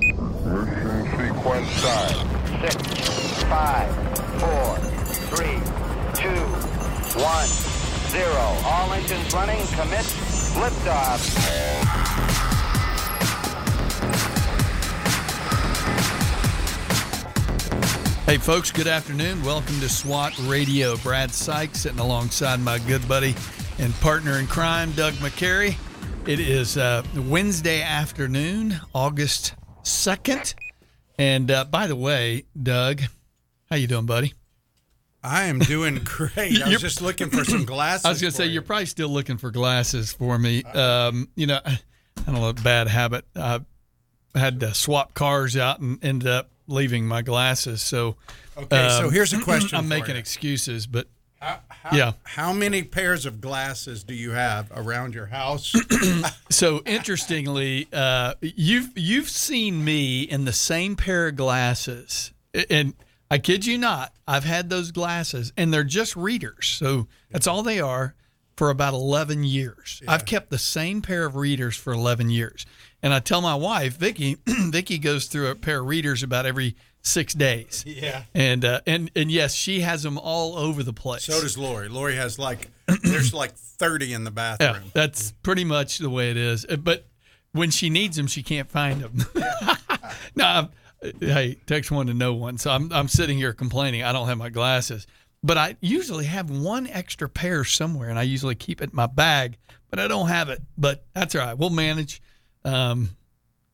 Mission sequence start. Six, five, four, three, two, one, zero. All engines running. Commit. Liftoff. Hey, folks, good afternoon. Welcome to SWAT Radio. Brad Sykes sitting alongside my good buddy and partner in crime, Doug McCrary. It is uh, Wednesday afternoon, August 2nd. And uh, by the way, Doug, how you doing, buddy? I am doing great. I was just looking for some glasses. I was going to say, you. you're probably still looking for glasses for me. Um, you know, I don't know, bad habit. I had to swap cars out and ended up leaving my glasses. So, Okay, so um, here's a question. I'm making you. excuses, but How, how- yeah. How many pairs of glasses do you have around your house? So interestingly, uh, you've you've seen me in the same pair of glasses, and I kid you not, I've had those glasses, and they're just readers. So that's all they are for about eleven years. I've kept the same pair of readers for eleven years, and I tell my wife, Vicky, Vicky goes through a pair of readers about every six days. yeah. And uh, and and yes, she has them all over the place. So does Lori. Lori has like there's like 30 in the Yeah, bathroom. that's pretty much the way it is. Uh, But when she needs them, she can't find them. no, I'm, hey, text one to no one. So I'm I'm sitting here complaining I don't have my glasses, but I usually have one extra pair somewhere, and I usually keep it in my bag, but I don't have it. But that's all right. We'll manage. Um,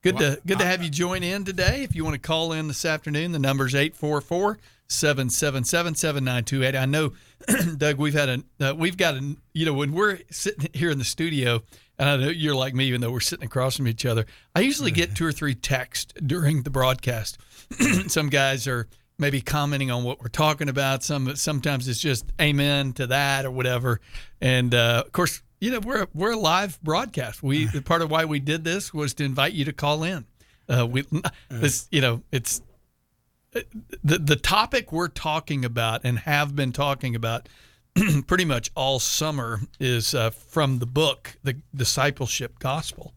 good to good to have you join in today. If you want to call in this afternoon, the number's 844 777 7928. I know, Doug, we've had a, uh, we've got a, you know, when we're sitting here in the studio, and I know you're like me, even though we're sitting across from each other, I usually get two or three texts during the broadcast. Some guys are maybe commenting on what we're talking about. Some sometimes it's just amen to that or whatever. And uh, of course, you know, we're we're a live broadcast. We part of why we did this was to invite you to call in. Uh, we this, you know, it's the the topic we're talking about and have been talking about pretty much all summer is uh, from the book the discipleship gospel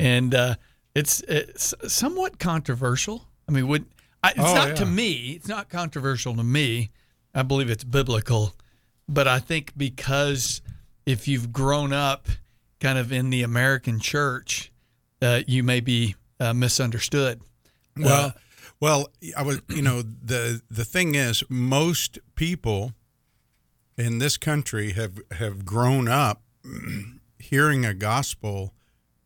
and uh, it's it's somewhat controversial i mean would I, it's Oh, not yeah. to me it's not controversial to me i believe it's biblical but i think because if you've grown up kind of in the american church uh, you may be uh, misunderstood Well, well, I was, you know, the the thing is, most people in this country have have grown up hearing a gospel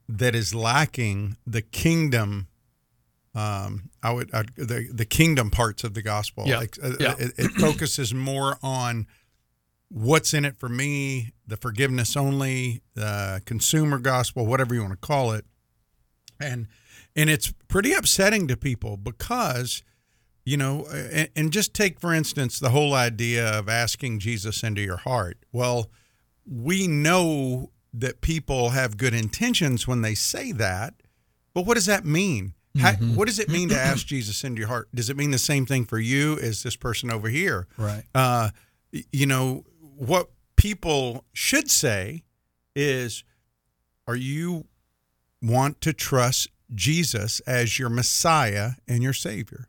that is lacking the kingdom. Um, I would i the the kingdom parts of the gospel. Yeah. Like, uh, Yeah. It, it focuses more on what's in it for me, the forgiveness only, the consumer gospel, whatever you want to call it, and and it's pretty upsetting to people because you know and, and just take for instance the whole idea of asking jesus into your heart. Well we know that people have good intentions when they say that but what does that mean? How, what does it mean to ask jesus into your heart? Does it mean the same thing for you as this person over here? Right. Uh, you know what people should say is are you want to trust jesus as your messiah and your savior?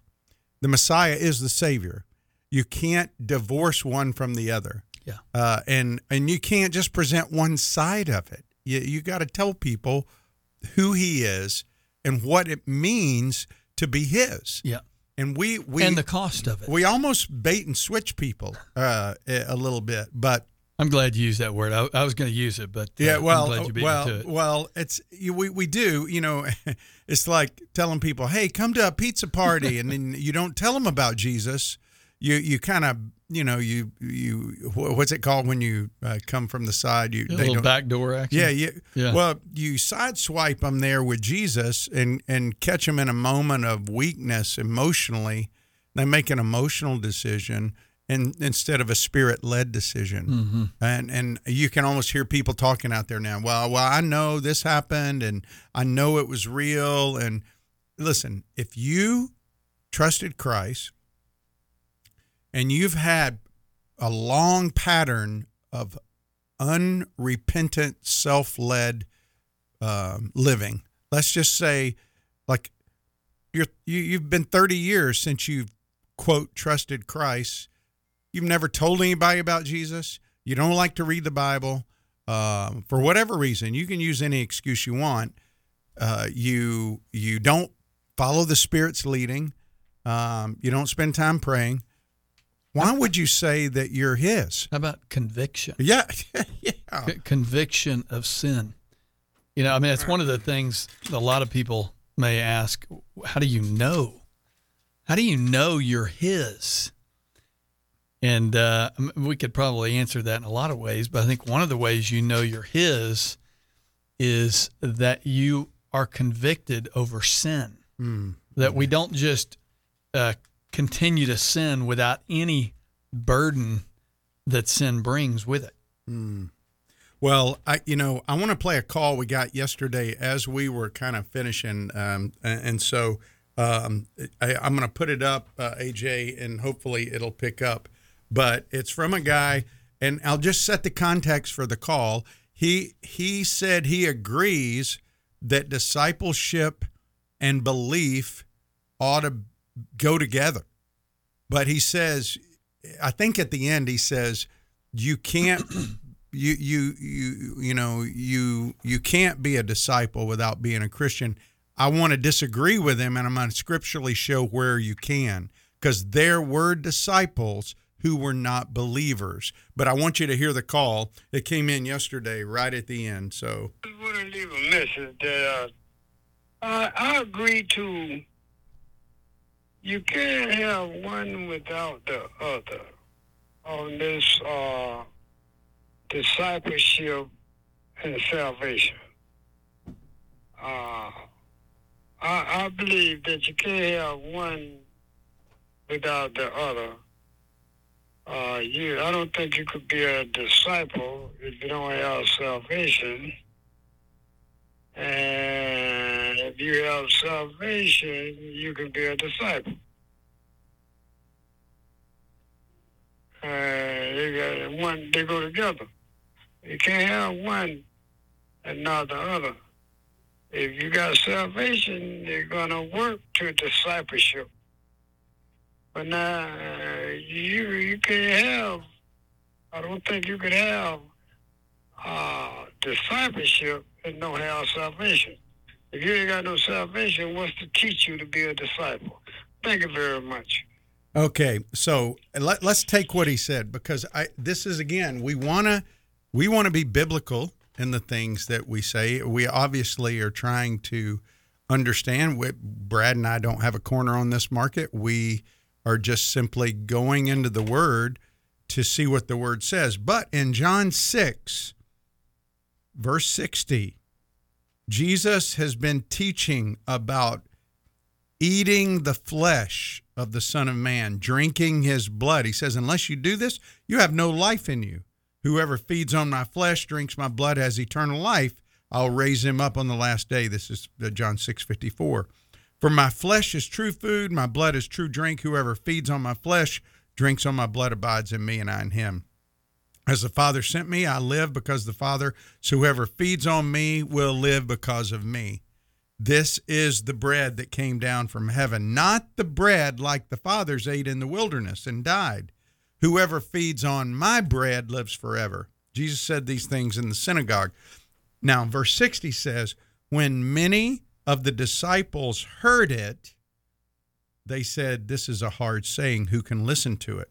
The messiah is the savior. You can't divorce one from the other. Yeah. uh, and and you can't just present one side of it. You, you got to tell people who he is and what it means to be his. Yeah and we we and the cost of it. we almost bait and switch people uh, a little bit, but I'm glad you used that word. I, I was going to use it, but uh, yeah, well, I'm glad you beat well, it. well, it's you, we we do, you know, it's like telling people, "Hey, come to a pizza party," and then you don't tell them about Jesus. You you kind of you know you you what's it called when you uh, come from the side? You A little backdoor action. Yeah, yeah, Yeah. Well, you sideswipe them there with Jesus and and catch them in a moment of weakness emotionally. They make an emotional decision, and instead of a spirit led decision. Mm-hmm. And and you can almost hear people talking out there now. Well, well, I know this happened, and I know it was real. And listen, if you trusted Christ, and you've had a long pattern of unrepentant, self led um, living. Let's just say, like, you're you, you've been 30 years since you've quote trusted Christ. You've never told anybody about Jesus. You don't like to read the Bible um, for whatever reason. You can use any excuse you want. Uh, you you don't follow the Spirit's leading. Um, you don't spend time praying. Why would you say that you're His? How about conviction? Yeah, yeah. C- conviction of sin. You know, I mean, it's one of the things a lot of people may ask how do you know? How do you know you're His? And uh, we could probably answer that in a lot of ways, but I think one of the ways you know you're His is that you are convicted over sin. That we don't just uh, continue to sin without any burden that sin brings with it. Well, I you know I want to play a call we got yesterday as we were kind of finishing, um, and, so um, I, I'm going to put it up, uh, AJ, and hopefully it'll pick up. But it's from a guy, and I'll just set the context for the call. He he said he agrees that discipleship and belief ought to go together, but he says, I think at the end he says you can't you you you you know you you can't be a disciple without being a Christian. I want to disagree with him, and I'm going to scripturally show where you can, because there were disciples who were not believers. But I want you to hear the call. It came in yesterday, right at the end. So to leave a message that uh, I, I agree to. You can't have one without the other on this uh, discipleship and salvation. Uh, I, I believe that you can't have one without the other. Uh, you, I don't think you could be a disciple if you don't have salvation. And if you have salvation, you can be a disciple. Uh, they got one. They go together. You can't have one and not the other. If you got salvation, you're gonna work to discipleship. But now uh, you you can't have. I don't think you could have uh, discipleship and don't have salvation. If you ain't got no salvation, what's to teach you to be a disciple? Thank you very much. Okay, so let, let's take what he said because I this is again we want to we want to be biblical in the things that we say. We obviously are trying to understand. We, Brad and I don't have a corner on this market. We are just simply going into the Word to see what the Word says. But in John six, verse sixty, Jesus has been teaching about eating the flesh of the Son of Man, drinking his blood. He says, Unless you do this, you have no life in you. Whoever feeds on my flesh, drinks my blood, has eternal life. I'll raise him up on the last day. This is uh, John 6 54. For my flesh is true food, my blood is true drink. Whoever feeds on my flesh, drinks on my blood, abides in me, and I in him. As the Father sent me, I live because the Father, so whoever feeds on me will live because of me. This is the bread that came down from heaven, not the bread like the fathers ate in the wilderness and died. Whoever feeds on my bread lives forever. Jesus said these things in the synagogue. Now, verse 60 says, When many of the disciples heard it, they said, This is a hard saying. Who can listen to it?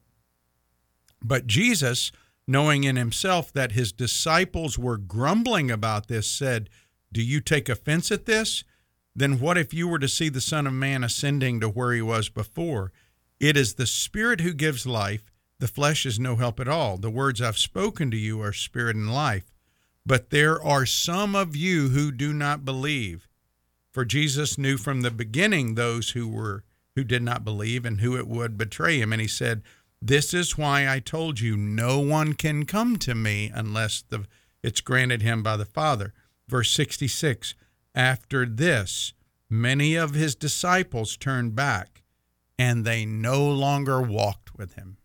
But Jesus, knowing in himself that his disciples were grumbling about this, said, Do you take offense at this? Then what if you were to see the Son of Man ascending to where he was before? It is the Spirit who gives life. The flesh is no help at all. The words I've spoken to you are spirit and life. But there are some of you who do not believe. For Jesus knew from the beginning those who were who did not believe and who it would betray him. And he said, This is why I told you no one can come to me unless the it's granted him by the Father. Verse 66 After this, many of his disciples turned back, and they no longer walked with him.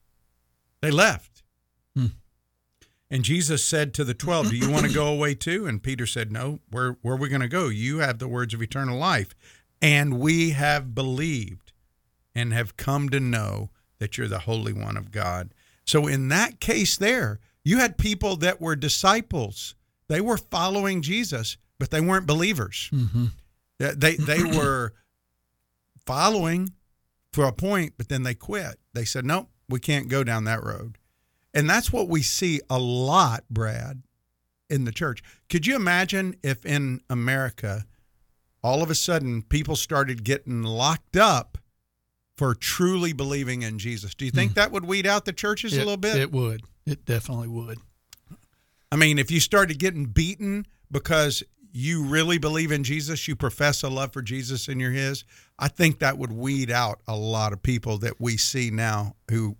They left. Hmm. And Jesus said to the twelve, Do you want to go away too? And Peter said, No, where, where are we going to go? You have the words of eternal life. and we have believed and have come to know that you're the Holy One of God. So, in that case, there, you had people that were disciples. They were following Jesus, but they weren't believers. Mm-hmm. They, they were following for a point, but then they quit. They said, nope, we can't go down that road. And that's what we see a lot, Brad, in the church. Could you imagine if in America, all of a sudden people started getting locked up for truly believing in Jesus? Do you think that would weed out the churches it, a little bit? It would. It definitely would. I mean, if you started getting beaten because you really believe in Jesus, you profess a love for Jesus and you're His, I think that would weed out a lot of people that we see now who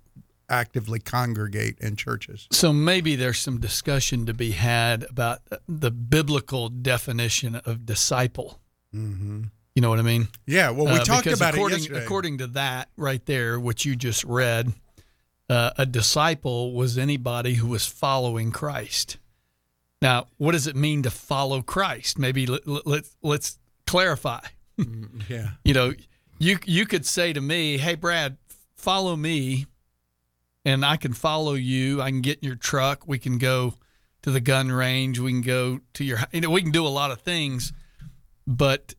actively congregate in churches. So maybe there's some discussion to be had about the biblical definition of disciple. Mm-hmm. You know what I mean? Yeah. Well, we Uh, talked about according, it yesterday. According to that right there, which you just read, uh, a disciple was anybody who was following Christ. Now, what does it mean to follow Christ? Maybe let, let, let's let's clarify. yeah. You know, you you could say to me, "Hey, Brad, follow me, and I can follow you. I can get in your truck. We can go to the gun range. We can go to your. You know, we can do a lot of things, but."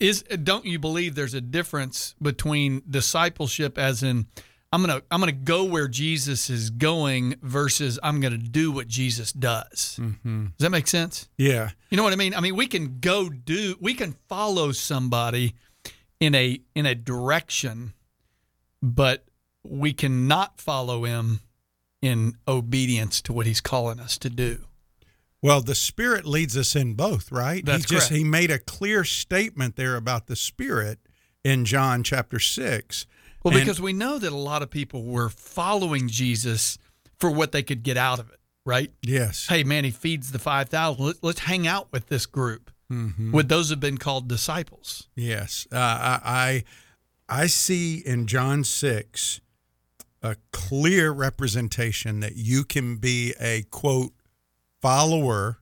Is don't you believe there's a difference between discipleship as in I'm going to I'm going to go where Jesus is going versus I'm going to do what Jesus does. Mm-hmm. Does that make sense? Yeah. You know what I mean? I mean, we can go do we can follow somebody in a in a direction but we cannot follow him in obedience to what he's calling us to do. Well, the Spirit leads us in both, right? That's he just correct. he made a clear statement there about the Spirit in John chapter six. Well, And- because we know that a lot of people were following Jesus for what they could get out of it, right? yes, Hey, man, he feeds the 5,000. Let, let's hang out with this group. Mhm. Would those have been called disciples? yes, uh, I, I I see in John six a clear representation that you can be a quote follower,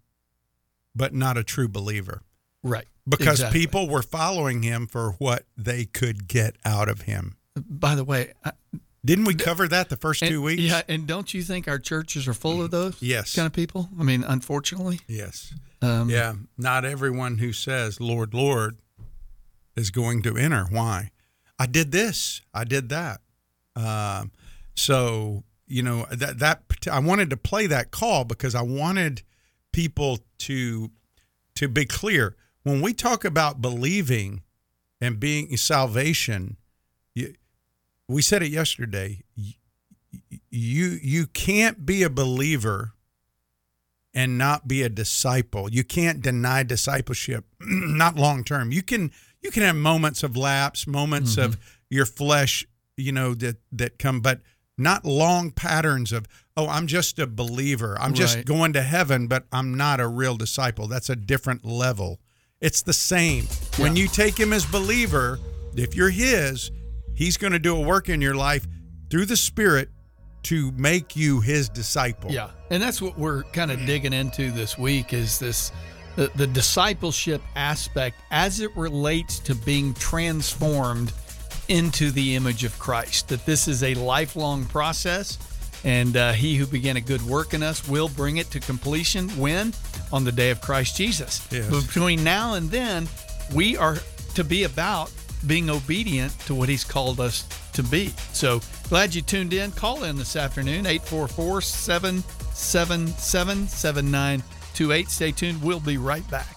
but not a true believer. Right. Because Exactly. people were following him for what they could get out of him. By the way, I, Didn't we cover that the first and- two weeks? Yeah, and don't you think our churches are full of those Yes. kind of people? I mean, unfortunately. Yes. Um, Yeah. Not everyone who says, Lord, Lord, is going to enter. Why? I did this. I did that. Um, so, you know, that, that, I wanted to play that call because I wanted people to, to be clear. When we talk about believing and being salvation, you, we said it yesterday. You you can't be a believer and not be a disciple. You can't deny discipleship, not long term. You can you can have moments of lapse, moments of mm-hmm. your flesh, you know that that come, but not long patterns of oh I'm just a believer. I'm just Right. going to heaven, but I'm not a real disciple. That's a different level. It's the same. When you take him as believer, if you're his, he's going to do a work in your life through the spirit to make you his disciple. Yeah, and that's what we're kind of mm. digging into this week is this the, the discipleship aspect as it relates to being transformed into the image of Christ. That this is a lifelong process, and uh, He who began a good work in us will bring it to completion. When on the day of Christ Jesus. Yes. Between now and then, we are to be about being obedient to what He's called us to be. So glad you tuned in. Call in this afternoon, 844 777 7928. Stay tuned. We'll be right back.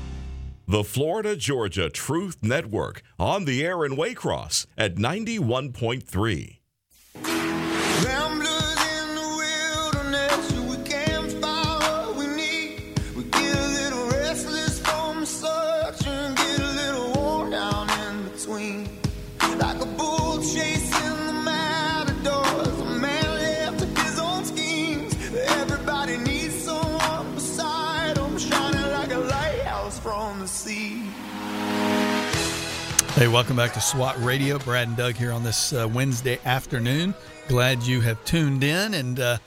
The Florida Georgia Truth Network on the air in Waycross at 91.3. Hey, welcome back to SWAT Radio. Brad and Doug here on this uh, Wednesday afternoon. Glad you have tuned in, and uh,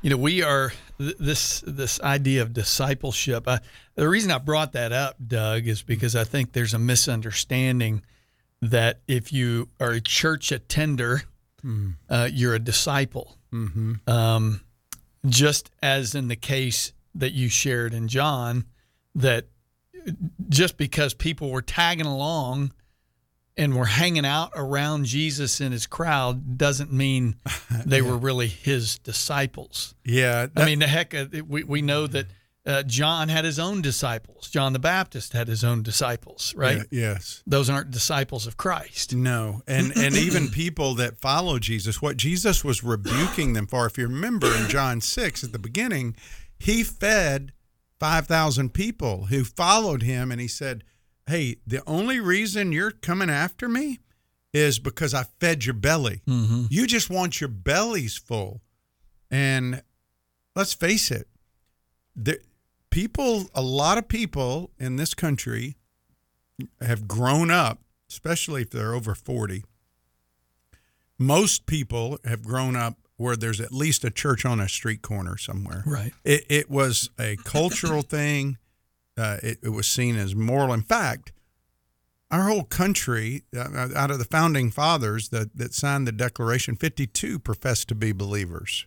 you know we are th- this this idea of discipleship. Uh, the reason I brought that up, Doug, is because I think there's a misunderstanding that if you are a church attender, uh, you're a disciple. Um, just as in the case that you shared in John, that just because people were tagging along and were hanging out around Jesus and his crowd doesn't mean they were really his disciples. Yeah, I mean, the heck, uh, we, we know that uh, John had his own disciples. John the Baptist had his own disciples, right? Yeah, yes. Those aren't disciples of Christ. No, and and even people that follow Jesus, what Jesus was rebuking them for, if you remember in John six at the beginning, he fed five thousand people who followed him, and he said, "Hey, the only reason you're coming after me is because I fed your belly. Mm-hmm. You just want your bellies full." And let's face it, there, people, a lot of people in this country have grown up, especially if they're over 40. Most people have grown up where there's at least a church on a street corner somewhere. Right. It, it was a cultural thing. Uh, it, it was seen as moral. In fact, our whole country, uh, out of the founding fathers that, that signed the Declaration, 52 professed to be believers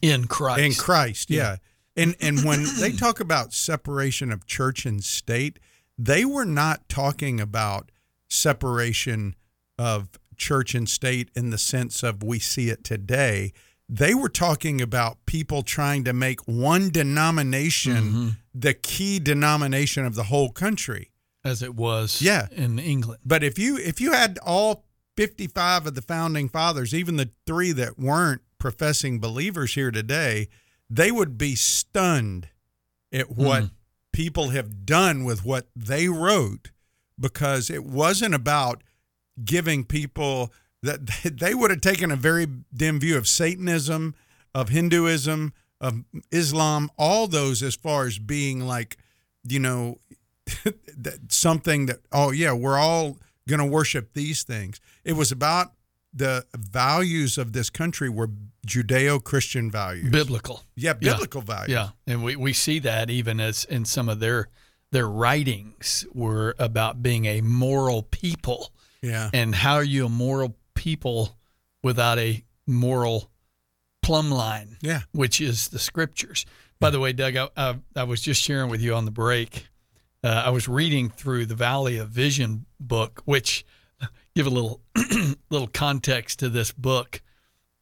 In Christ. in Christ. Yeah. And and when they talk about separation of church and state, they were not talking about separation of church and state in the sense of we see it today. They were talking about people trying to make one denomination mm-hmm. the key denomination of the whole country. As it was Yeah. in England. But if you if you had all 55 of the founding fathers, even the 3 that weren't professing believers here today, they would be stunned at mm. what people have done with what they wrote because it wasn't about giving people that they would have taken a very dim view of Satanism, of Hinduism, of Islam, all those as far as being like, you know, that something that oh yeah, we're all going to worship these things. It was about the values of this country were Judeo-Christian values. Biblical. yeah, biblical values. Yeah, and we, we see that even as in some of their their writings were about being a moral people. Yeah. And how are you a moral people without a moral plumb line? Yeah. Which is the scriptures. By the way, Doug, I, I, I was just sharing with you on the break. Uh, I was reading through the Valley of Vision book, which give a little little context to this book.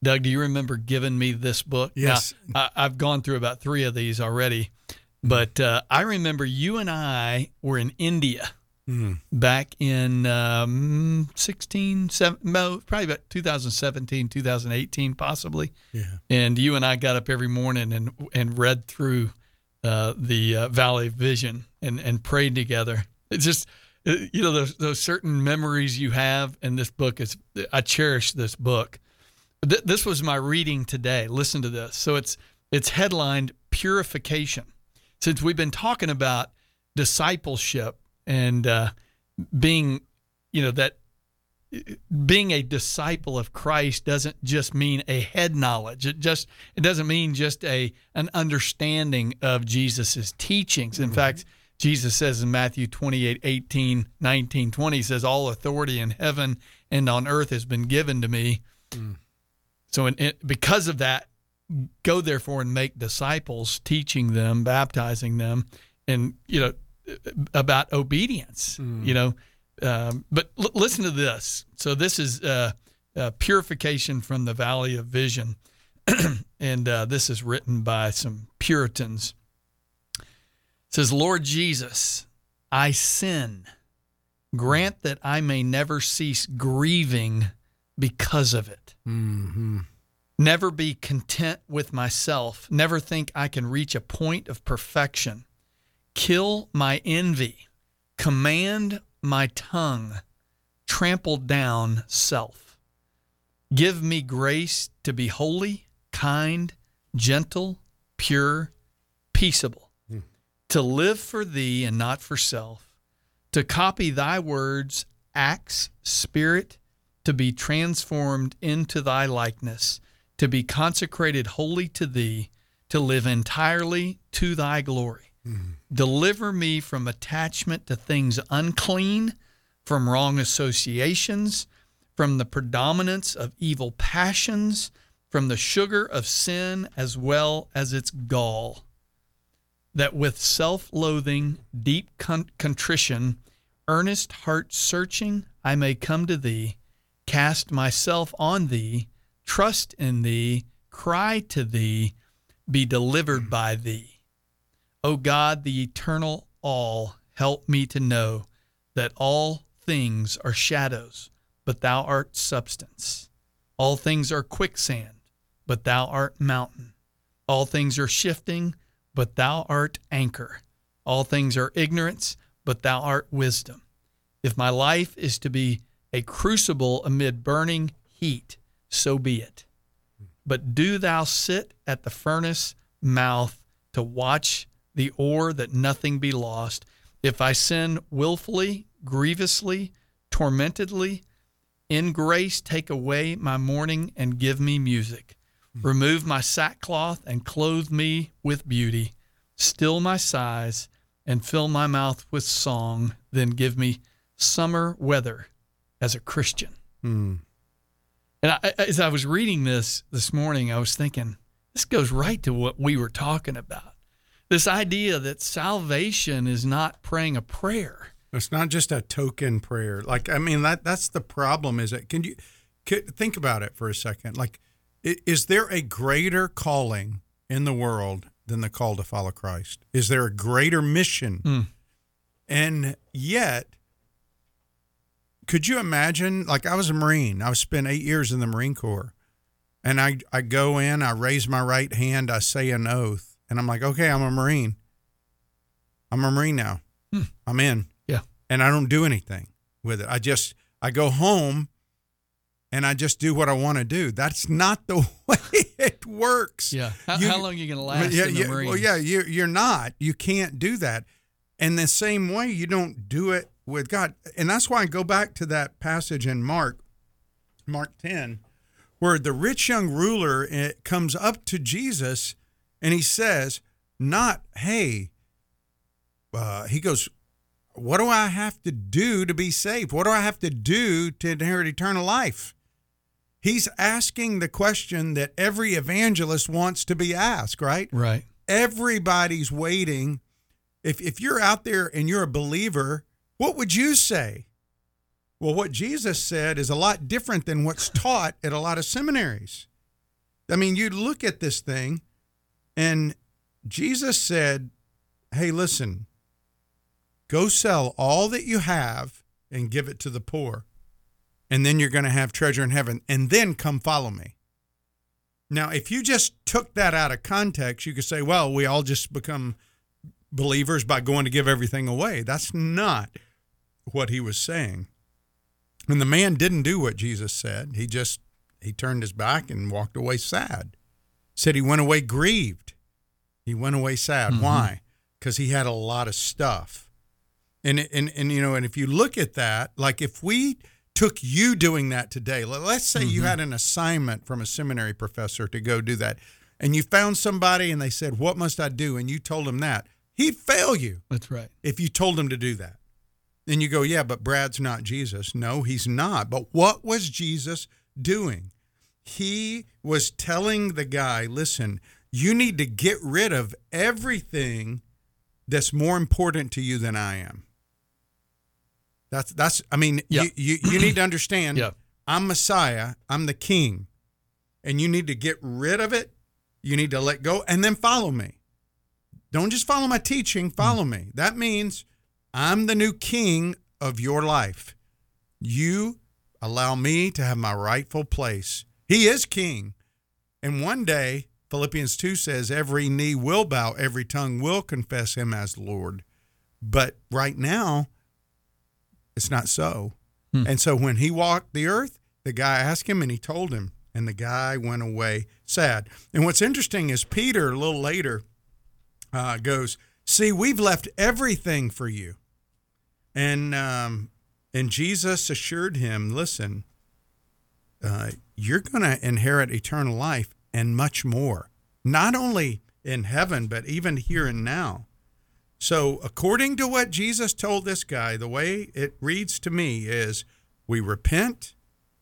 Doug, do you remember giving me this book? Yes. Now, I, I've gone through about three of these already, but uh, I remember you and I were in India back in um, 16, seven, no, probably about 2017, 2018, possibly. Yeah. And you and I got up every morning and and read through uh, the uh, Valley of Vision and and prayed together. It's just uh, you know those those certain memories you have, and this book is I cherish this book. Th- this was my reading today. Listen to this. So it's it's headlined "Purification." Since we've been talking about discipleship and uh, being, you know, that being a disciple of Christ doesn't just mean a head knowledge. It just it doesn't mean just a an understanding of Jesus's teachings. In fact, Jesus says in Matthew 28, 18, 19, 20, he says, All authority in heaven and on earth has been given to me. So, in, in, because of that, go therefore and make disciples, teaching them, baptizing them, and, you know, about obedience, you know. Um, but l- listen to this. So, this is uh, uh, purification from the valley of vision. and uh, this is written by some Puritans. It says, Lord Jesus, I sin. Grant that I may never cease grieving because of it. Never be content with myself. Never think I can reach a point of perfection. Kill my envy. Command my tongue. Trample down self. Give me grace to be holy, kind, gentle, pure, peaceable, hmm. to live for thee and not for self, to copy thy words, acts, spirit, to be transformed into thy likeness, to be consecrated wholly to thee, to live entirely to thy glory. Deliver me from attachment to things unclean, from wrong associations, from the predominance of evil passions, from the sugar of sin as well as its gall. That with self loathing, deep con- contrition, earnest heart searching, I may come to thee, cast myself on thee, trust in thee, cry to thee, be delivered by thee. O God, the eternal all, help me to know that all things are shadows, but thou art substance. All things are quicksand, but thou art mountain. All things are shifting, but thou art anchor. All things are ignorance, but thou art wisdom. If my life is to be a crucible amid burning heat, so be it. But do thou sit at the furnace mouth to watch the ore that nothing be lost. If I sin willfully, grievously, tormentedly, in grace take away my mourning and give me music. Hmm. Remove my sackcloth and clothe me with beauty. Still my sighs and fill my mouth with song. Then give me summer weather as a Christian. Hmm. And I, as I was reading this this morning, I was thinking, this goes right to what we were talking about. This idea that salvation is not praying a prayer. It's not just a token prayer. Like I mean that that's the problem. Is it? Can you can, think about it for a second? Like, is there a greater calling in the world than the call to follow Christ? Is there a greater mission? Hmm. And yet, could you imagine? Like I was a Marine. I spent eight years in the Marine Corps, and I I go in, I raise my right hand, I say an oath, and I'm like, okay, I'm a Marine. I'm a Marine now. Hmm. I'm in Yeah. and I don't do anything with it. I just I go home and I just do what I want to do. That's not the way it works. Yeah. How, You- how long are you going to last yeah, in the yeah, Marines? Well, yeah, you you're not. You can't do that. And the same way you don't do it with God. And that's why I go back to that passage in Mark, Mark 10, where the rich young ruler comes up to Jesus and he says, not, hey, uh, he goes, what do I have to do to be saved? What do I have to do to inherit eternal life? He's asking the question that every evangelist wants to be asked, right? Right. Everybody's waiting. If if you're out there and you're a believer, what would you say? Well, what Jesus said is a lot different than what's taught at a lot of seminaries. I mean, you look at this thing and Jesus said, "Hey, listen. Go sell all that you have and give it to the poor, and then you're going to have treasure in heaven, and then come follow me." Now, if you just took that out of context, you could say, well, we all just become believers by going to give everything away. That's not what he was saying. And the man didn't do what Jesus said. He just he turned his back and walked away sad. Said he went away grieved. He went away sad. Mm-hmm. Why? Because he had a lot of stuff. And, and and you know, and if you look at that, like if we took you doing that today, let- let's say you mm-hmm. had an assignment from a seminary professor to go do that, and you found somebody and they said, "What must I do?" and you told him that, He'd fail you That's right. if you told him to do that. And you go, yeah, but Brad's not Jesus. No, he's not. But what was Jesus doing? He was telling the guy, listen, you need to get rid of everything that's more important to you than I am. That's that's I mean, Yeah. you, you you need to understand Yeah. I'm Messiah, I'm the king. And you need to get rid of it. You need to let go and then follow me. Don't just follow my teaching, mm. follow me. That means I'm the new king of your life. You allow me to have my rightful place. He is king. And one day, Philippians 2 says, every knee will bow, every tongue will confess him as Lord. But right now, it's not so. And so when he walked the earth, the guy asked him and he told him, and the guy went away sad. And what's interesting is Peter, a little later, uh, goes, See, we've left everything for you. And um, and Jesus assured him, Listen, uh, you're going to inherit eternal life and much more, not only in heaven, but even here and now. So, according to what Jesus told this guy, the way it reads to me is we repent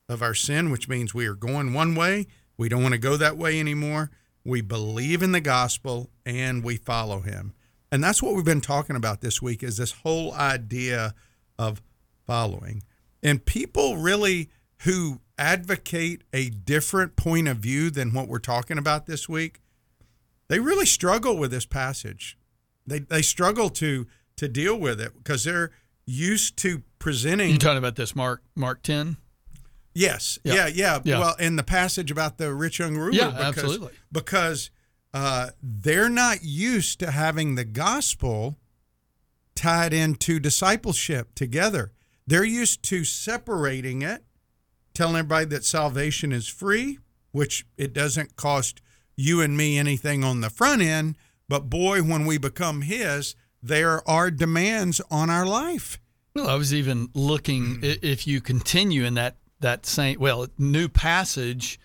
of our sin, which means we are going one way. We don't want to go that way anymore. We believe in the gospel and we follow him. And that's what we've been talking about this week is this whole idea of following. And people really who advocate a different point of view than what we're talking about this week, they really struggle with this passage. They they struggle to to deal with it because they're used to presenting You talking about this Mark Mark ten? Yes. Yeah. Yeah. yeah. Yeah. Well, in the passage about the rich young ruler, Yeah, because, absolutely. because uh, they're not used to having the gospel tied into discipleship together. They're used to separating it, telling everybody that salvation is free, which it doesn't cost you and me anything on the front end. But boy, when we become His, there are demands on our life. Well, I was even looking hmm. i- if you continue in that that same well new passage,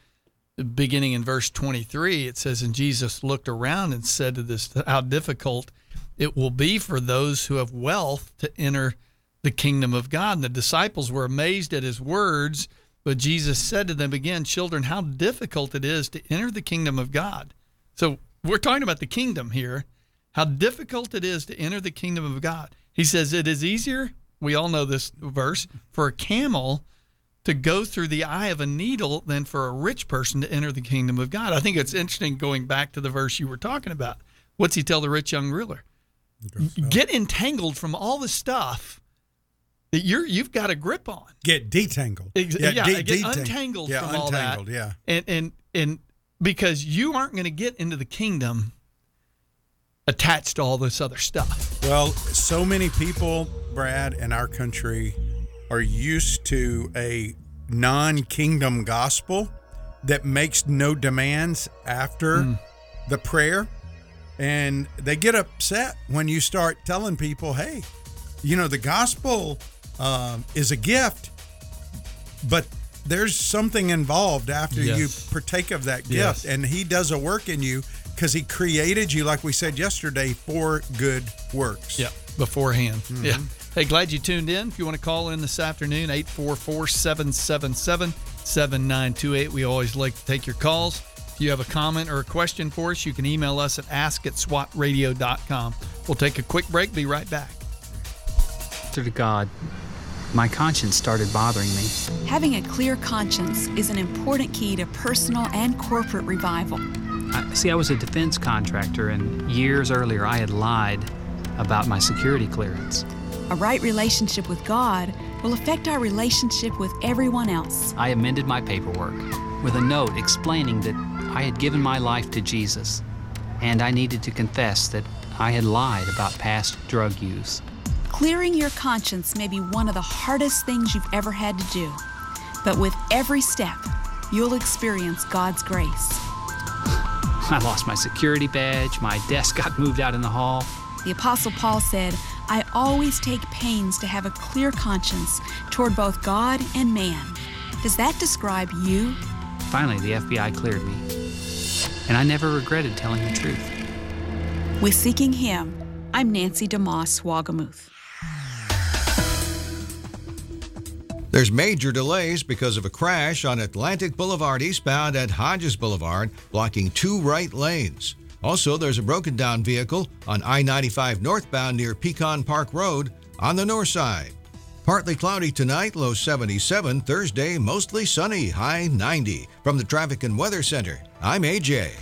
beginning in verse twenty three. It says, "And Jesus looked around and said to this, how difficult it will be for those who have wealth to enter the kingdom of God." And the disciples were amazed at his words, but Jesus said to them again, "Children, how difficult it is to enter the kingdom of God." So we're talking about the kingdom here. How difficult it is to enter the kingdom of God. He says it is easier. We all know this verse for a camel to go through the eye of a needle than for a rich person to enter the kingdom of God. I think it's interesting going back to the verse you were talking about. What's he tell the rich young ruler? Get entangled from all the stuff that you're you've got a grip on. Get detangled. Ex- yeah, de- get detang- untangled yeah, from all that. Yeah. And and and because you aren't going to get into the kingdom attached to all this other stuff. Well, so many people, Brad, in our country are used to a non kingdom gospel that makes no demands after hmm. the prayer. And they get upset when you start telling people, hey, you know, the gospel um, is a gift, but there's something involved after you partake of that gift. Yes. And he does a work in you because he created you, like we said yesterday, for good works. Yeah, beforehand. Mm-hmm. Yeah. Hey, glad you tuned in. If you want to call in this afternoon, 844 777 7928. We always like to take your calls. If you have a comment or a question for us, you can email us at ask at swatradio.com. We'll take a quick break, be right back. To God, my conscience started bothering me. Having a clear conscience is an important key to personal and corporate revival. I, see, I was a defense contractor, and years earlier I had lied about my security clearance. A right relationship with God will affect our relationship with everyone else. I amended my paperwork with a note explaining that I had given my life to Jesus, and I needed to confess that I had lied about past drug use. Clearing your conscience may be one of the hardest things you've ever had to do, but with every step, you'll experience God's grace. I lost my security badge, my desk got moved out in the hall. The Apostle Paul said, I always take pains to have a clear conscience toward both God and man. Does that describe you? Finally, the FBI cleared me, and I never regretted telling the truth. With seeking Him, I'm Nancy DeMoss Wolgemuth. There's major delays because of a crash on Atlantic Boulevard eastbound at Hodges Boulevard, blocking two right lanes. Also, there's a broken down vehicle on I 95 northbound near Pecan Park Road on the north side. Partly cloudy tonight, low 77. Thursday, mostly sunny, high 90. From the Traffic and Weather Center, I'm AJ.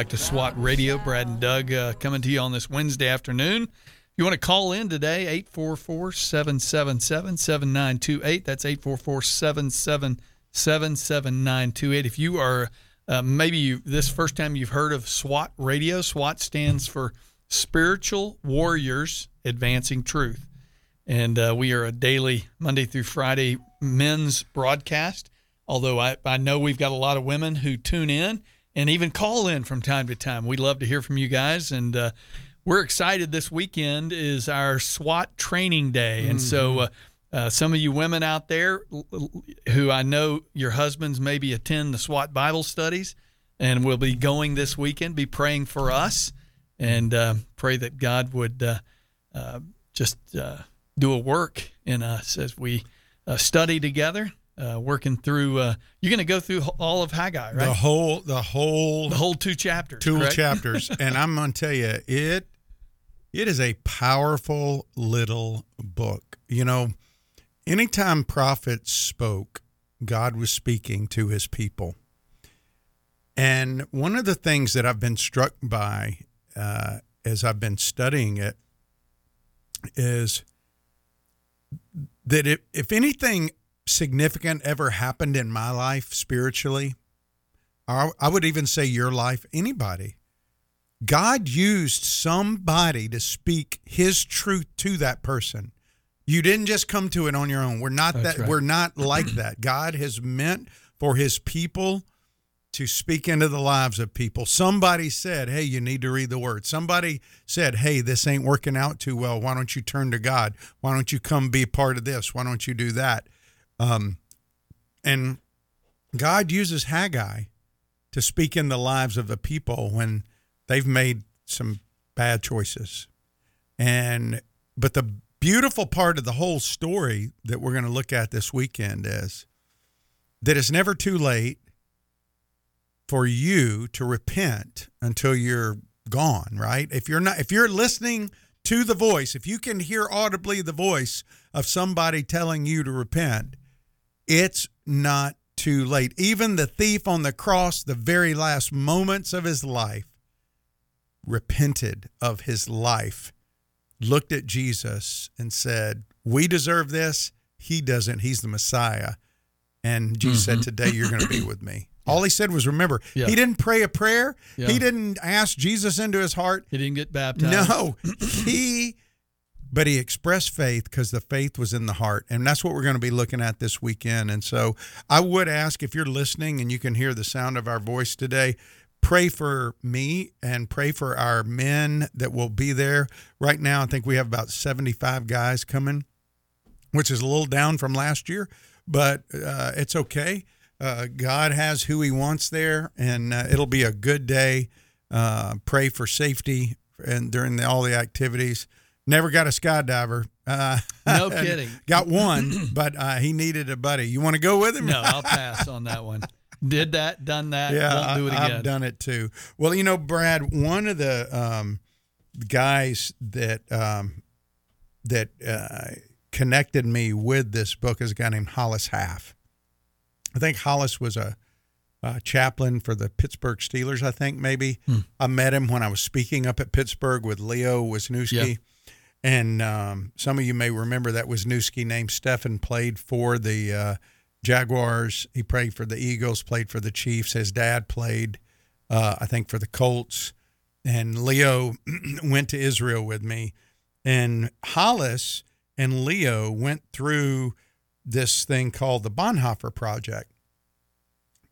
Back to SWAT Radio. Brad and Doug uh, coming to you on this Wednesday afternoon. If you want to call in today, 844 777 7928. That's 844 777 7928. If you are uh, maybe you, this first time you've heard of SWAT Radio, SWAT stands for Spiritual Warriors Advancing Truth. And uh, we are a daily, Monday through Friday, men's broadcast. Although I, I know we've got a lot of women who tune in and even call in from time to time. We love to hear from you guys. And uh, we're excited this weekend is our SWAT training day. And so uh, uh, some of you women out there who I know your husbands maybe attend the SWAT Bible studies and will be going this weekend, be praying for us and uh, pray that God would uh, uh, just uh, do a work in us as we uh, study together, uh, working through. Uh, you're going to go through all of Haggai, right? The whole, the whole, The whole two chapters. two correct? chapters, and I'm going to tell you, it, it is a powerful little book. You know, anytime prophets spoke, God was speaking to His people. And one of the things that I've been struck by uh, as I've been studying it is that if, if anything significant ever happened in my life spiritually, or I would even say your life, anybody, God used somebody to speak his truth to that person. You didn't just come to it on your own. We're not That's that right. we're not like that. God has meant for his people to speak into the lives of people. Somebody said, "Hey, you need to read the word." Somebody said, "Hey, this ain't working out too well. Why don't you turn to God? Why don't you come be part of this? Why don't you do that?" Um, and God uses Haggai to speak in the lives of the people when they've made some bad choices. And but the beautiful part of the whole story that we're going to look at this weekend is that it's never too late for you to repent until you're gone, right? If you're not if you're listening to the voice, if you can hear audibly the voice of somebody telling you to repent, it's not too late. Even the thief on the cross, the very last moments of his life, repented of his life, looked at Jesus and said, We deserve this. He doesn't. He's the Messiah. And Jesus said, mm-hmm. Today you're going to be with me. All he said was, Remember, Yeah. he didn't pray a prayer. Yeah. He didn't ask Jesus into his heart. He didn't get baptized. No, he, but he expressed faith because the faith was in the heart. And that's what we're going to be looking at this weekend. And so I would ask if you're listening and you can hear the sound of our voice today, pray for me and pray for our men that will be there. Right now, I think we have about 75 guys coming, which is a little down from last year, but uh, it's okay. Uh, God has who He wants there, and uh, it'll be a good day. Uh, pray for safety and during the, all the activities. Never got a skydiver. Uh, No kidding. Got one, but uh, he needed a buddy. You want to go with him? No, I'll pass on that one. Did that, done that. yeah, won't do it I, have done it too. Well, you know, Brad, one of the um, guys that um, that uh, connected me with this book is a guy named Hollis Half. I think Hollis was a, a chaplain for the Pittsburgh Steelers. I think maybe I met him when I was speaking up at Pittsburgh with Leo Wisniewski. Yeah. And um, some of you may remember that was Wisniewski named Stefen played for the uh, Jaguars. He played for the Eagles, played for the Chiefs. His dad played, uh, I think, for the Colts. And Leo went to Israel with me. And Hollis and Leo went through this thing called the Bonhoeffer Project.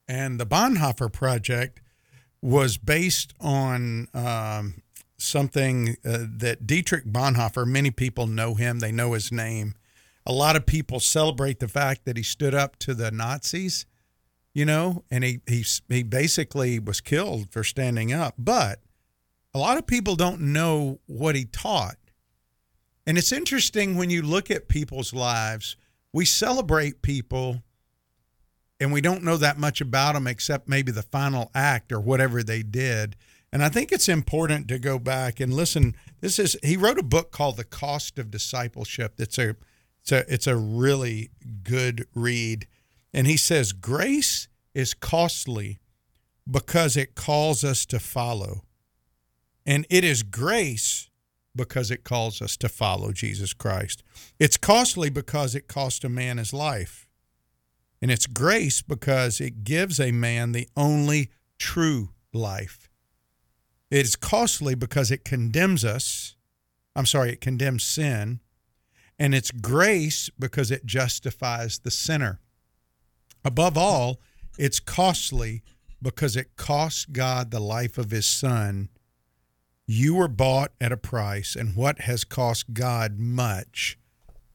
And the Bonhoeffer Project was based on um, something uh, that Dietrich Bonhoeffer, many people know him, they know his name. A lot of people celebrate the fact that he stood up to the Nazis, you know, and he, he, he basically was killed for standing up. But a lot of people don't know what he taught. And it's interesting when you look at people's lives, we celebrate people and we don't know that much about them except maybe the final act or whatever they did. And I think it's important to go back and listen. This is he wrote a book called The Cost of Discipleship. It's a it's a it's a really good read. And he says grace is costly because it calls us to follow. And it is grace because it calls us to follow Jesus Christ. It's costly because it cost a man his life. And it's grace because it gives a man the only true life. It is costly because it condemns us. I'm sorry, it condemns sin. And it's grace because it justifies the sinner. Above all, it's costly because it cost God the life of his son. You were bought at a price, and what has cost God much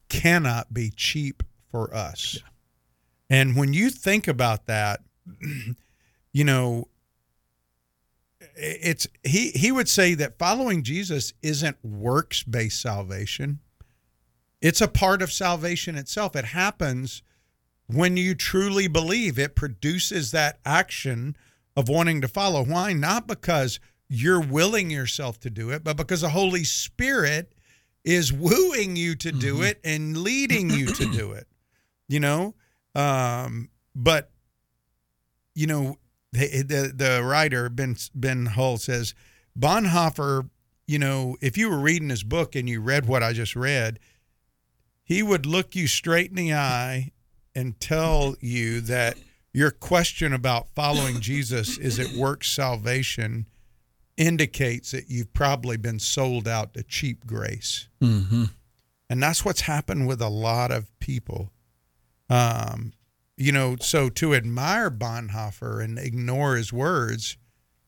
cannot be cheap for us. And when you think about that, you know, it's he he would say that following Jesus isn't works-based salvation. It's a part of salvation itself. It happens when you truly believe. It produces that action of wanting to follow. Why? Not because you're willing yourself to do it, but because the Holy Spirit is wooing you to do it and leading you to do it. You know, um, but you know, the, the the writer Ben Ben Hull says Bonhoeffer. You know, if you were reading his book and you read what I just read, he would look you straight in the eye and tell you that your question about following Jesus is it works salvation indicates that you've probably been sold out to cheap grace. Mm-hmm. And that's what's happened with a lot of people. Um, you know, so to admire Bonhoeffer and ignore his words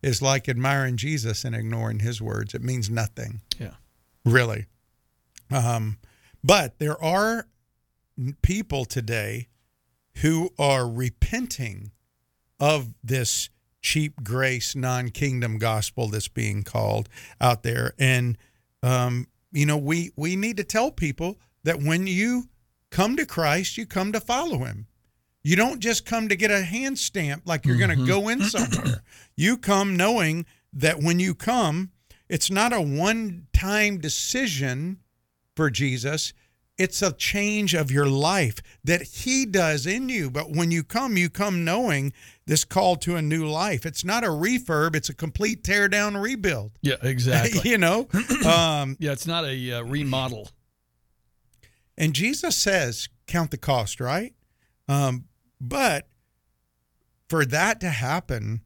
is like admiring Jesus and ignoring his words. It means nothing. Yeah. Really. Um, but there are people today who are repenting of this cheap grace, non kingdom gospel that's being called out there. And, um, you know, we, we need to tell people that when you come to Christ, you come to follow him. You don't just come to get a hand stamp like you're going to go in somewhere. You come knowing that when you come, it's not a one time decision for Jesus. It's a change of your life that he does in you. But when you come, you come knowing this call to a new life. It's not a refurb, it's a complete tear down rebuild. Yeah, exactly. you know? Um, yeah, it's not a uh, remodel. And Jesus says, count the cost, right? Um, but for that to happen,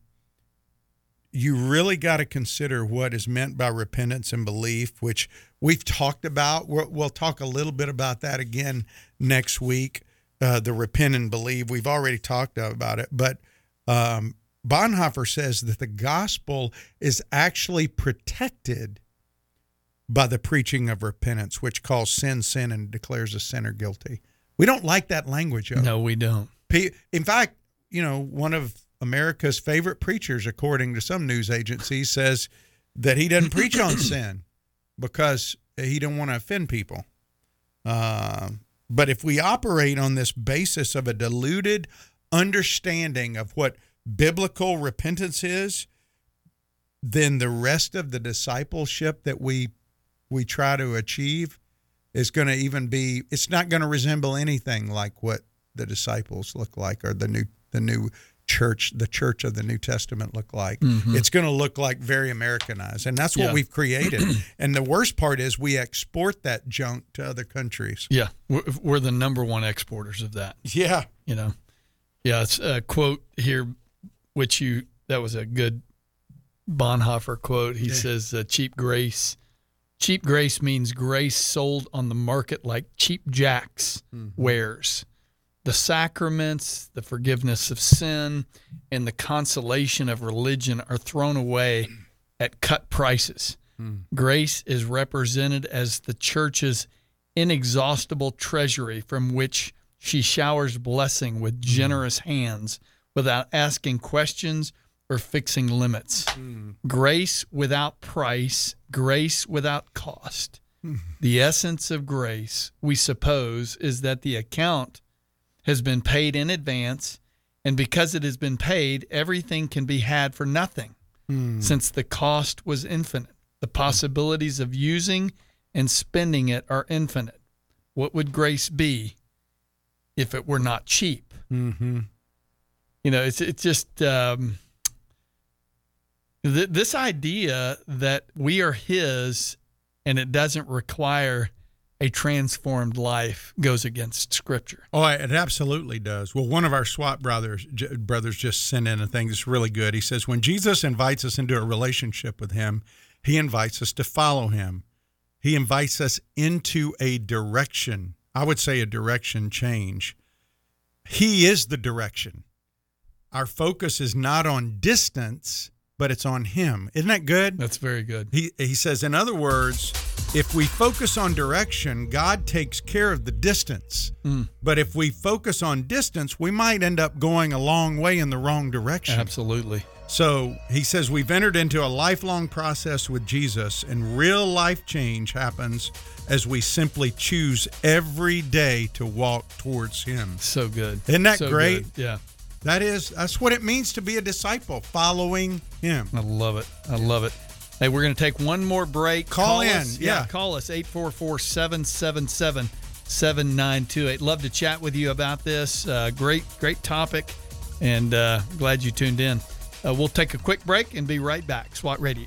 you really got to consider what is meant by repentance and belief, which we've talked about. We'll, we'll talk a little bit about that again next week. Uh, the repent and believe. We've already talked about it, but um, Bonhoeffer says that the gospel is actually protected by the preaching of repentance, which calls sin sin and declares a sinner guilty. We don't like that language. No, we don't. In fact, you know, one of America's favorite preachers, according to some news agencies, says that he doesn't preach on sin because he don't want to offend people. Uh, but if we operate on this basis of a diluted understanding of what biblical repentance is, then the rest of the discipleship that we we try to achieve is going to even be it's not going to resemble anything like what the disciples look like or the new the new church the church of the new testament look like Mhm. it's going to look like very americanized and that's what Yeah. we've created and the worst part is we export that junk to other countries Yeah, we're, we're the number one exporters of that. yeah You know, Yeah, it's a quote here, which you that was a good Bonhoeffer quote. He Yeah. says, uh, "Cheap grace, cheap grace means grace sold on the market like cheap jacks wares. The sacraments, the forgiveness of sin, and the consolation of religion are thrown away at cut prices. Hmm. Grace is represented as the church's inexhaustible treasury from which she showers blessing with hmm. generous hands without asking questions or fixing limits. Hmm. Grace without price, grace without cost. The essence of grace, we suppose, is that the account has been paid in advance, and because it has been paid, everything can be had for nothing since the cost was infinite. The possibilities of using and spending it are infinite. What would grace be if it were not cheap? Mm-hmm. You know, it's it's just um, th- this idea that we are His and it doesn't require a transformed life goes against Scripture. Oh, it absolutely does. Well, one of our SWAT brothers j- brothers just sent in a thing that's really good. He says when Jesus invites us into a relationship with Him, He invites us to follow Him. He invites us into a direction. I would say a direction change. He is the direction. Our focus is not on distance, but it's on Him. Isn't that good? That's very good. He, he says, in other words, if we focus on direction, God takes care of the distance. Mm. But if we focus on distance, we might end up going a long way in the wrong direction. Absolutely. So he says we've entered into a lifelong process with Jesus, and real life change happens as we simply choose every day to walk towards Him. So good. Isn't that So great? good. Yeah. That is, that's what it means to be a disciple, following Him. I love it. I love it. Hey, we're going to take one more break. Call in, us. yeah. Call us 844 777 7928. Love to chat with you about this. Uh, great, great topic. And uh, glad you tuned in. Uh, we'll take a quick break and be right back. SWAT Radio.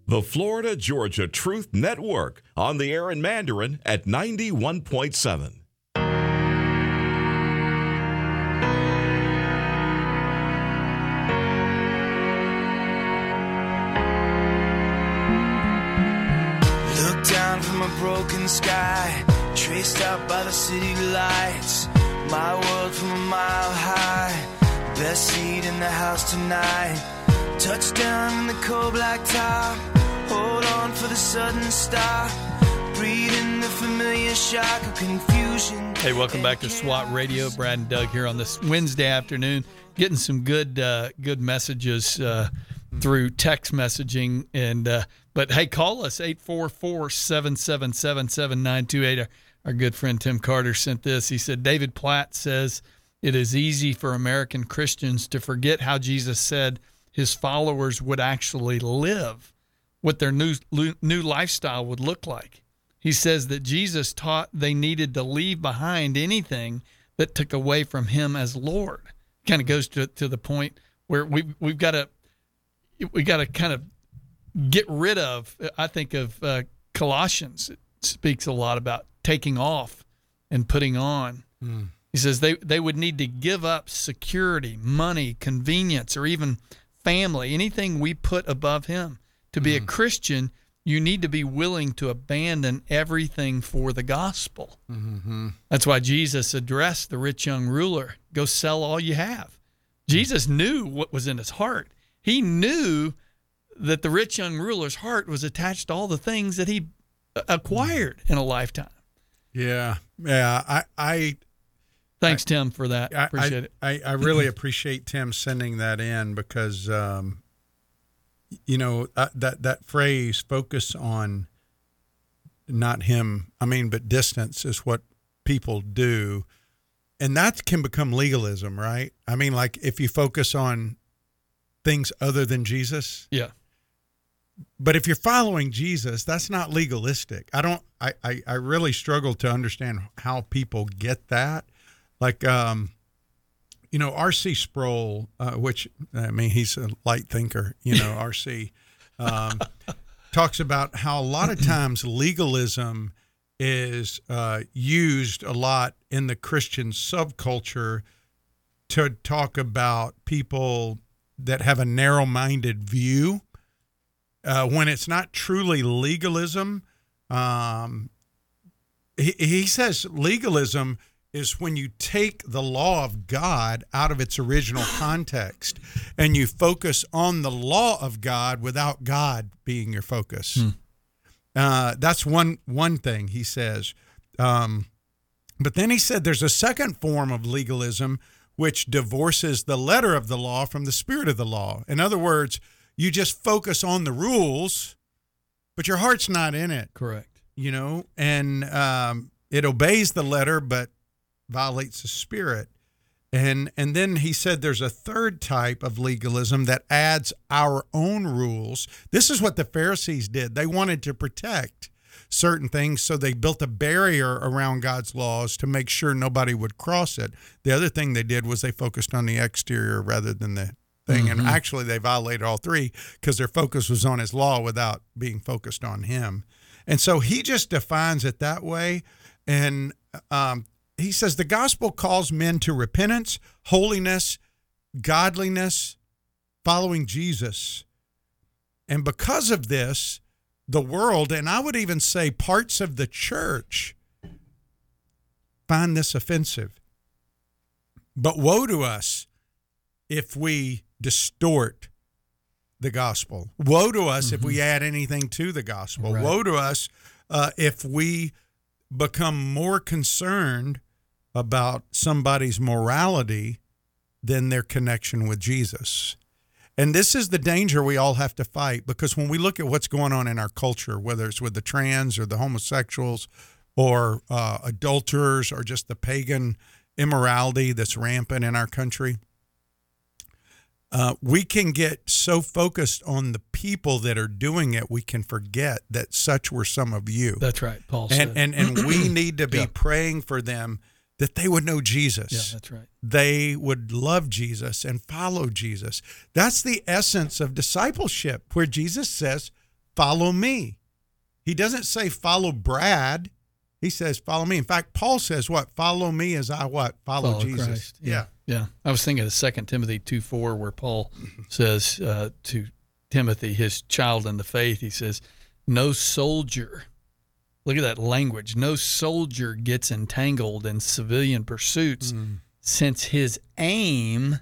The Florida Georgia Truth Network on the air in Mandarin at 91.7. Look down from a broken sky, traced out by the city lights. My world from a mile high, best seat in the house tonight. Touchdown in the cold black top, hold on for the sudden stop. Breathing the familiar shock of confusion. Hey, welcome back to SWAT Radio. Brad and Doug here on this Wednesday afternoon, getting some good uh, good messages uh, through text messaging. And uh, but hey, call us 844-777-7928. Our, our good friend Tim Carter sent this. He said David Platt says it is easy for American Christians to forget how Jesus said his followers would actually live, what their new new lifestyle would look like. He says that Jesus taught they needed to leave behind anything that took away from him as Lord. Kind of goes to to the point where we we've got to we got to kind of get rid of. I think of uh, Colossians. It speaks a lot about taking off and putting on. He says they they would need to give up security, money, convenience, or even family, anything we put above him. To be a Christian, you need to be willing to abandon everything for the gospel. Mm-hmm. That's why Jesus addressed the rich young ruler go sell all you have. Jesus knew what was in his heart. He knew that the rich young ruler's heart was attached to all the things that he uh, acquired in a lifetime. Yeah, yeah. I, I Thanks, Tim, for that. I, Appreciate it. I, I really appreciate Tim sending that in because, um, you know, uh, that that phrase "focus on not him," I mean, but distance is what people do, and that can become legalism, right? I mean, like if you focus on things other than Jesus, Yeah. but if you're following Jesus, that's not legalistic. I don't. I I, I really struggle to understand how people get that. Like, um, you know, R.C. Sproul, uh, which I mean, he's a light thinker. You know, R.C. Um, talks about how a lot of times legalism is uh, used a lot in the Christian subculture to talk about people that have a narrow-minded view uh, when it's not truly legalism. Um, he, he says legalism is when you take the law of God out of its original context and you focus on the law of God without God being your focus. Uh, that's one one thing he says. Um, but then he said there's a second form of legalism which divorces the letter of the law from the spirit of the law. In other words, you just focus on the rules, but your heart's not in it. Correct. You know, and um, it obeys the letter, but violates the spirit. And and then he said there's a third type of legalism that adds our own rules. This is what the Pharisees did. They wanted to protect certain things, so they built a barrier around God's laws to make sure nobody would cross it. The other thing they did was they focused on the exterior rather than the thing. And Mhm. actually, they violated all three because their focus was on his law without being focused on him. And so he just defines it that way. And um, he says the gospel calls men to repentance, holiness, godliness, following Jesus. And because of this, the world, and I would even say parts of the church, find this offensive. But woe to us if we distort the gospel. Woe to us if we add anything to the gospel. Right. Woe to us uh, if we become more concerned about somebody's morality than their connection with Jesus. And this is the danger we all have to fight because when we look at what's going on in our culture, whether it's with the trans or the homosexuals or uh, adulterers or just the pagan immorality that's rampant in our country, uh, we can get so focused on the people that are doing it, we can forget that such were some of you. That's right. Paul and said. and and we need to be Yeah. praying for them that they would know Jesus. Yeah, that's right. They would love Jesus and follow Jesus. That's the essence of discipleship, where Jesus says, "Follow me." He doesn't say follow Brad. He says follow me. In fact, Paul says what? Follow me as I what? Follow, Jesus. Christ. Yeah. Yeah. I was thinking of 2 Timothy 2 4, where Paul says uh, to Timothy, his child in the faith, he says, No soldier, look at that language, no soldier gets entangled in civilian pursuits since his aim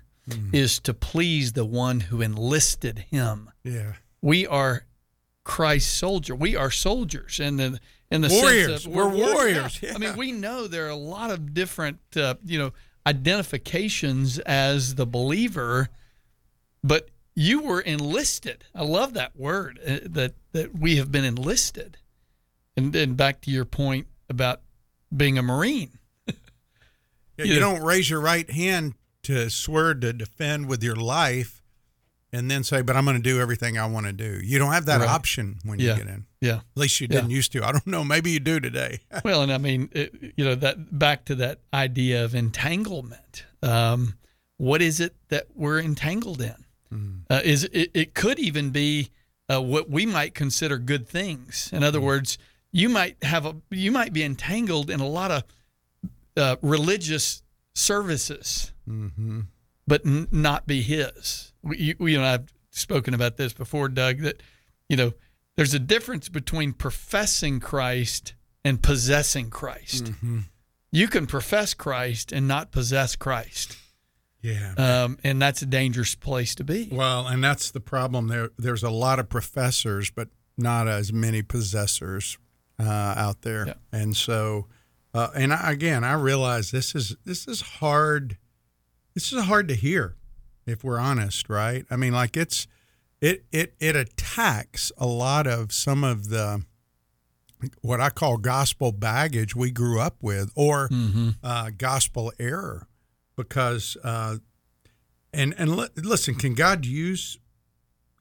is to please the one who enlisted him. Yeah. We are Christ's soldier. We are soldiers and the in the Warriors. sense of We're warriors. I mean, we know there are a lot of different uh, you know identifications as the believer, but you were enlisted. I love that word uh, that that we have been enlisted. And then back to your point about being a marine. Yeah, you don't raise your right hand to swear to defend with your life and then say, but I'm going to do everything I want to do. You don't have that Right. option when Yeah. you get in. Yeah. At least you Yeah. didn't used to. I don't know. Maybe you do today. well, and I mean, it, you know, that back to that idea of entanglement. Um, what is it that we're entangled in? Uh, is it, it could even be uh, what we might consider good things. In other words, you might have a you might be entangled in a lot of uh, religious services, mm-hmm. but n- not be his. We, you, you know, I've spoken about this before, Doug. That you know, there's a difference between professing Christ and possessing Christ. Mm-hmm. You can profess Christ and not possess Christ. Yeah. Um, and that's a dangerous place to be. Well, and that's the problem. There, there's a lot of professors, but not as many possessors uh, out there. Yeah. And so, uh, and I, again, I realize this is this is hard. This is hard to hear, if we're honest, right? I mean, like it's it it it attacks a lot of some of the what I call gospel baggage we grew up with, or Mm-hmm. uh, gospel error, because uh, and and li- listen, can God use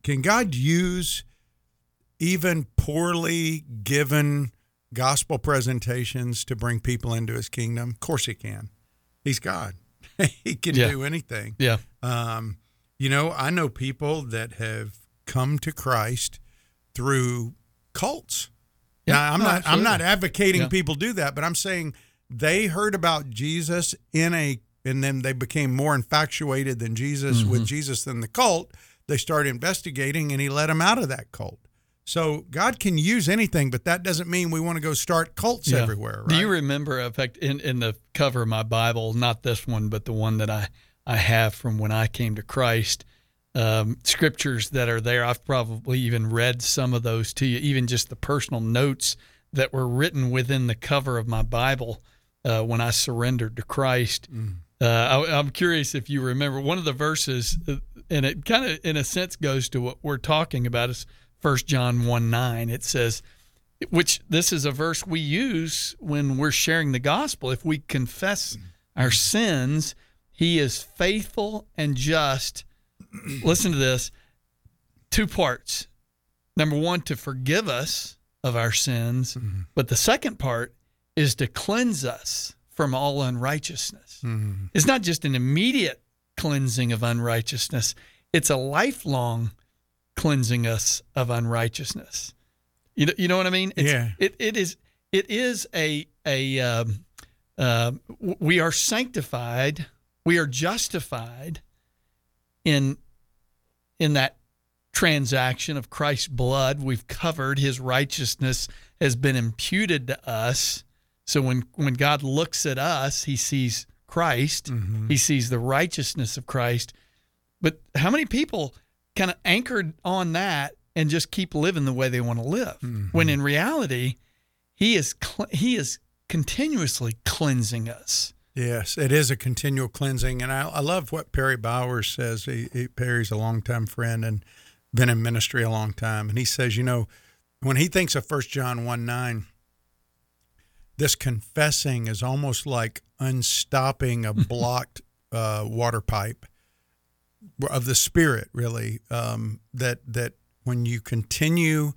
can God use even poorly given gospel presentations to bring people into His kingdom? Of course, He can. He's God. he can Yeah. do anything. Yeah. Um, you know, I know people that have come to Christ through cults. Yeah, now, I'm no, not I'm not advocating Yeah. people do that, but I'm saying they heard about Jesus in a and then they became more infatuated than Jesus Mm-hmm. with Jesus than the cult. They started investigating and he let them out of that cult. So God can use anything, but that doesn't mean we want to go start cults Yeah. everywhere, right? Do you remember, in fact, in, in the cover of my Bible, not this one, but the one that I, I have from when I came to Christ, um, scriptures that are there? I've probably even read some of those to you, even just the personal notes that were written within the cover of my Bible uh, when I surrendered to Christ. Uh, I, I'm curious if you remember one of the verses, uh, and it kind of, in a sense, goes to what we're talking about. Is First John one nine. It says, which this is a verse we use when we're sharing the gospel. If we confess our sins, He is faithful and just. Listen to this. Two parts. Number one, to forgive us of our sins, mm-hmm. but the second part is to cleanse us from all unrighteousness. Mm-hmm. It's not just an immediate cleansing of unrighteousness, it's a lifelong cleansing us of unrighteousness. You know, you know what I mean? It's, Yeah. It, it is it is a a um, uh, we are sanctified, we are justified in in that transaction of Christ's blood. We've covered his righteousness has been imputed to us. So when when God looks at us, he sees Christ. He sees the righteousness of Christ. But how many people kind of anchored on that and just keep living the way they want to live? When in reality, he is cl- he is continuously cleansing us. Yes, it is a continual cleansing, and I, I love what Perry Bowers says. He, he, Perry's a longtime friend and been in ministry a long time, and he says, you know, when he thinks of First John one nine, this confessing is almost like unstopping a blocked uh, water pipe of the Spirit. Really, um, that that when you continue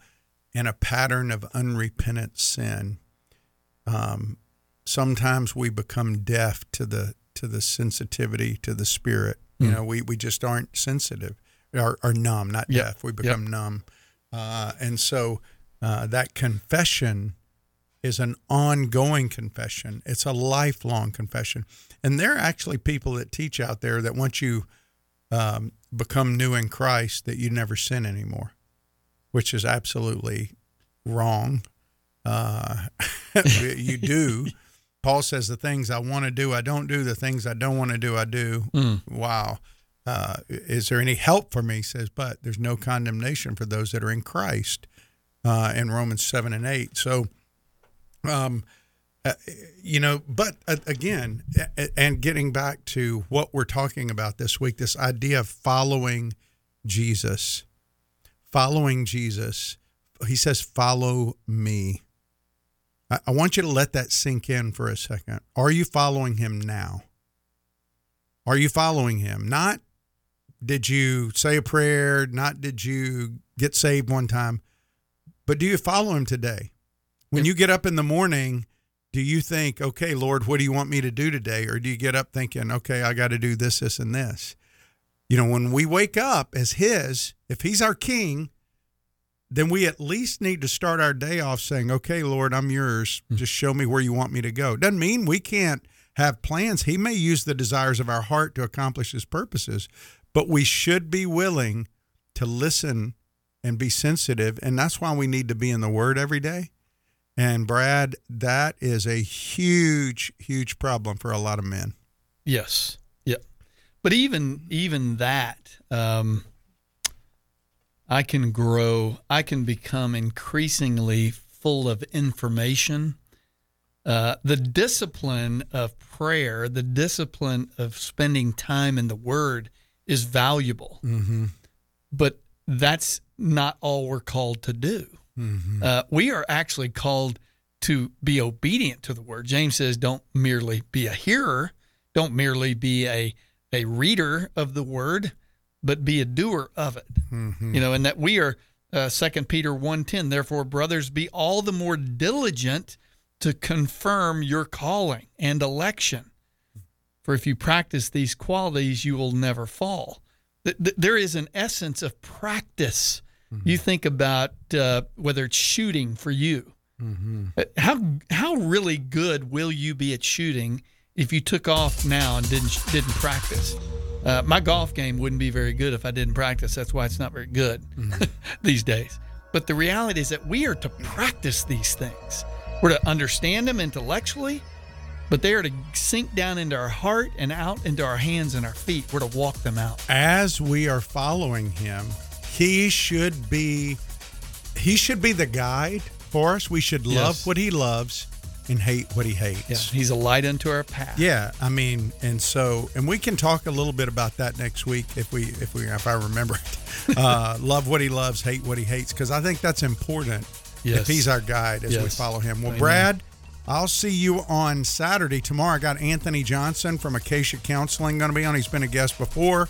in a pattern of unrepentant sin, um, sometimes we become deaf to the to the sensitivity to the spirit you Mm. know we we just aren't sensitive or, or numb not Yep. deaf we become Yep. numb uh, and so uh, that confession is an ongoing confession it's a lifelong confession and there are actually people that teach out there that once you um, become new in christ that you never sin anymore which is absolutely wrong uh, you do. Paul says the things I want to do, I don't do. The things I don't want to do, I do. Wow. Uh, is there any help for me? He says, but there's no condemnation for those that are in Christ uh, in Romans 7 and 8. So, um, uh, you know, but uh, again, a- and getting back to what we're talking about this week, this idea of following Jesus, following Jesus. He says, follow me. I, I want you to let that sink in for a second. Are you following him now? Are you following him? Not did you say a prayer, not did you get saved one time, but do you follow him today? When you get up in the morning, do you think, okay, Lord, what do you want me to do today? Or do you get up thinking, okay, I got to do this, this, and this? You know, when we wake up as his, if he's our king, then we at least need to start our day off saying, okay, Lord, I'm yours. Hmm. Just show me where you want me to go. Doesn't mean we can't have plans. He may use the desires of our heart to accomplish his purposes, but we should be willing to listen and be sensitive. And that's why we need to be in the Word every day. And Brad, that is a huge, huge problem for a lot of men. Yes. Yep. But even even that, um, I can grow. I can become increasingly full of information. Uh, the discipline of prayer, the discipline of spending time in the Word, is valuable. Mm-hmm. But that's not all we're called to do. Mm-hmm. Uh, we are actually called to be obedient to the word. James says, don't merely be a hearer, don't merely be a, a reader of the word, but be a doer of it. Mm-hmm. You know, and that we are, uh, 2 Peter 1.10, therefore, brothers, be all the more diligent to confirm your calling and election. For if you practice these qualities, you will never fall. Th- th- There is an essence of practice. You think about uh, whether it's shooting for you. Mm-hmm. Uh, How how really good will you be at shooting if you took off now and didn't didn't practice? Uh, my golf game wouldn't be very good if I didn't practice. That's why it's not very good these days. But the reality is that we are to practice these things. We're to understand them intellectually, but they are to sink down into our heart and out into our hands and our feet. We're to walk them out. As we are following him, he should be he should be the guide for us. We should love Yes. what he loves and hate what he hates. Yeah, he's a light unto our path. Yeah, I mean, and so, and we can talk a little bit about that next week if we, if we, if I remember it. Uh, love what he loves, hate what he hates, because I think that's important. Yes. If he's our guide as we follow him. Well, Amen. Brad, I'll see you on Saturday. Tomorrow, I got Anthony Johnson from Acacia Counseling going to be on. He's been a guest before.